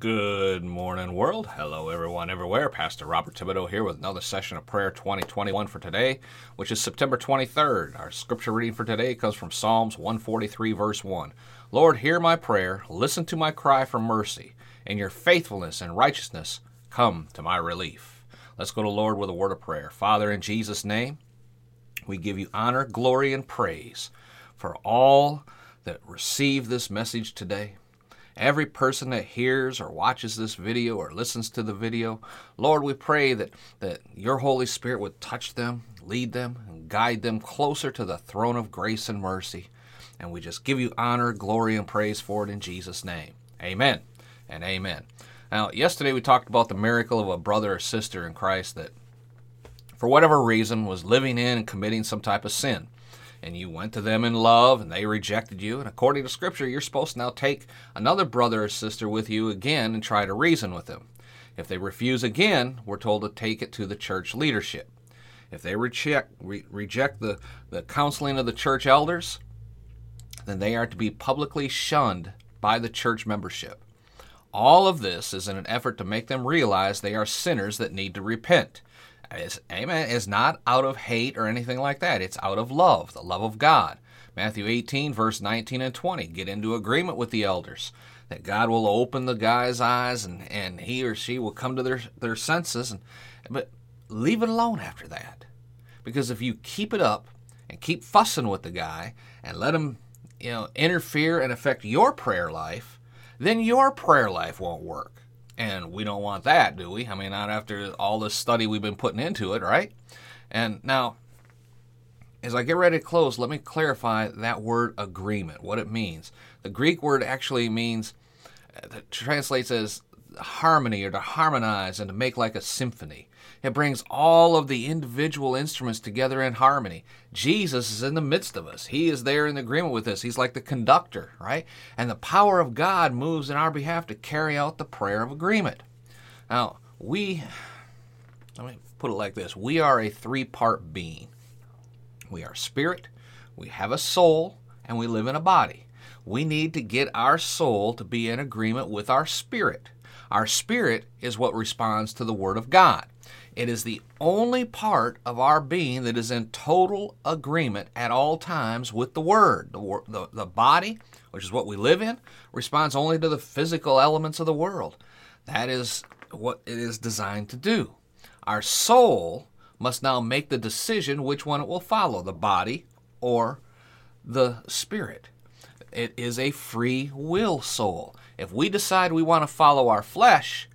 Good morning, world. Hello, everyone, everywhere. Pastor Robert Thibodeau here with another session of Prayer 2021 for today, which is September 23rd. Our scripture reading for today comes from Psalms 143, verse 1. Lord, hear my prayer, listen to my cry for mercy. In your faithfulness and righteousness, come to my relief. Let's go to Lord with a word of prayer. Father, in Jesus' name, we give you honor, glory, and praise for all that receive this message today every person that hears or watches this video or listens to the video. Lord, we pray that, that your Holy Spirit would touch them, lead them, and guide them closer to the throne of grace and mercy. And we just give you honor, glory, and praise for it in Jesus' name. Amen and amen. Now, yesterday we talked about the miracle of a brother or sister in Christ that, for whatever reason, was living in and committing some type of sin and you went to them in love and they rejected you. And according to Scripture, you're supposed to now take another brother or sister with you again and try to reason with them. If they refuse again, we're told to take it to the church leadership. If they reject, re- reject the, the counseling of the church elders, then they are to be publicly shunned by the church membership. All of this is in an effort to make them realize they are sinners that need to repent is amen is not out of hate or anything like that. It's out of love, the love of God. Matthew 18 verse 19 and 20. Get into agreement with the elders that God will open the guy's eyes and, and he or she will come to their, their senses and but leave it alone after that. Because if you keep it up and keep fussing with the guy and let him, you know, interfere and affect your prayer life, then your prayer life won't work. And we don't want that, do we? I mean, not after all this study we've been putting into it, right? And now, as I get ready to close, let me clarify that word agreement, what it means. The Greek word actually means, uh, translates as harmony or to harmonize and to make like a symphony. It brings all of the individual instruments together in harmony. Jesus is in the midst of us. He is there in agreement with us. He's like the conductor, right? And the power of God moves in our behalf to carry out the prayer of agreement. Now, we, let me put it like this we are a three part being. We are spirit, we have a soul, and we live in a body. We need to get our soul to be in agreement with our spirit. Our spirit is what responds to the Word of God. It is the only part of our being that is in total agreement at all times with the Word. The, the, the body, which is what we live in, responds only to the physical elements of the world. That is what it is designed to do. Our soul must now make the decision which one it will follow the body or the spirit. It is a free will soul. If we decide we want to follow our flesh,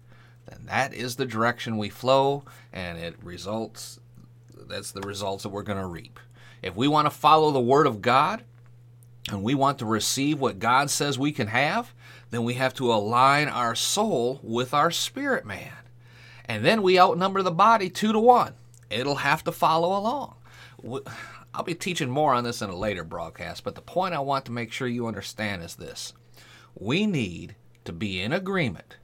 then that is the direction we flow, and it results, that's the results that we're going to reap. If we want to follow the Word of God, and we want to receive what God says we can have, then we have to align our soul with our spirit man. And then we outnumber the body two to one. It'll have to follow along. I'll be teaching more on this in a later broadcast, but the point I want to make sure you understand is this we need to be in agreement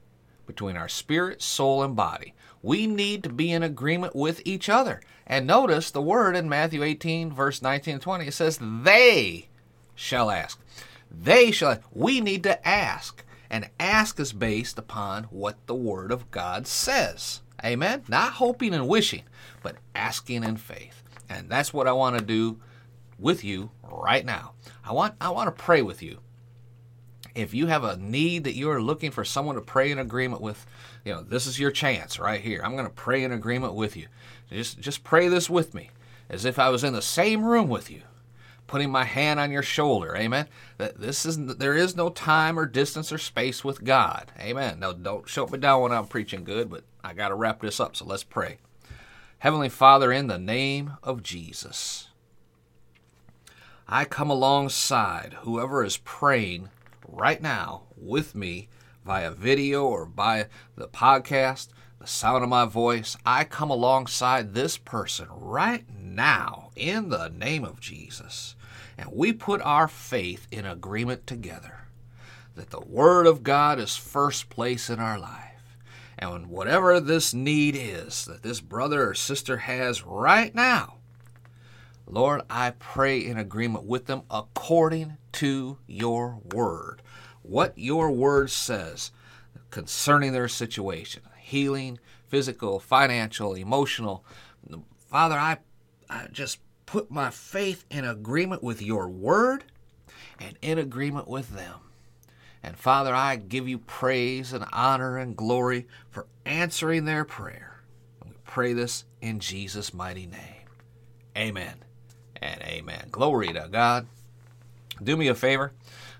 between our spirit, soul, and body. We need to be in agreement with each other. And notice the word in Matthew 18, verse 19 and 20, it says, They shall ask. They shall. We need to ask. And ask is based upon what the Word of God says. Amen? Not hoping and wishing, but asking in faith. And that's what I want to do with you right now. I want I want to pray with you if you have a need that you are looking for someone to pray in agreement with, you know, this is your chance right here. I'm going to pray in agreement with you. Just just pray this with me as if I was in the same room with you, putting my hand on your shoulder. Amen. That this is there is no time or distance or space with God. Amen. Now don't shut me down when I'm preaching good, but I got to wrap this up. So let's pray. Heavenly Father, in the name of Jesus, I come alongside whoever is praying right now with me via video or by the podcast, the sound of my voice, I come alongside this person right now in the name of Jesus. And we put our faith in agreement together that the Word of God is first place in our life. And whatever this need is that this brother or sister has right now, Lord, I pray in agreement with them according to your word. What your word says concerning their situation healing, physical, financial, emotional. Father, I, I just put my faith in agreement with your word and in agreement with them. And Father, I give you praise and honor and glory for answering their prayer. And we pray this in Jesus' mighty name. Amen and amen. Glory to God. Do me a favor,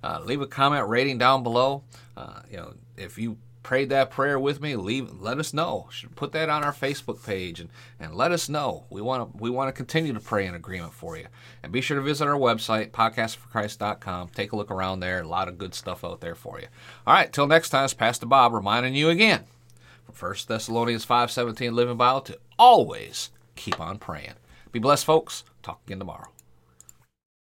uh, leave a comment rating down below. Uh, you know, if you prayed that prayer with me, leave let us know. Put that on our Facebook page and, and let us know. We want to we want to continue to pray in agreement for you. And be sure to visit our website, podcastforchrist.com. Take a look around there. A lot of good stuff out there for you. All right, till next time, it's Pastor Bob reminding you again from 1 Thessalonians 5:17 Living Bible to always keep on praying. Be blessed, folks. Talk again tomorrow.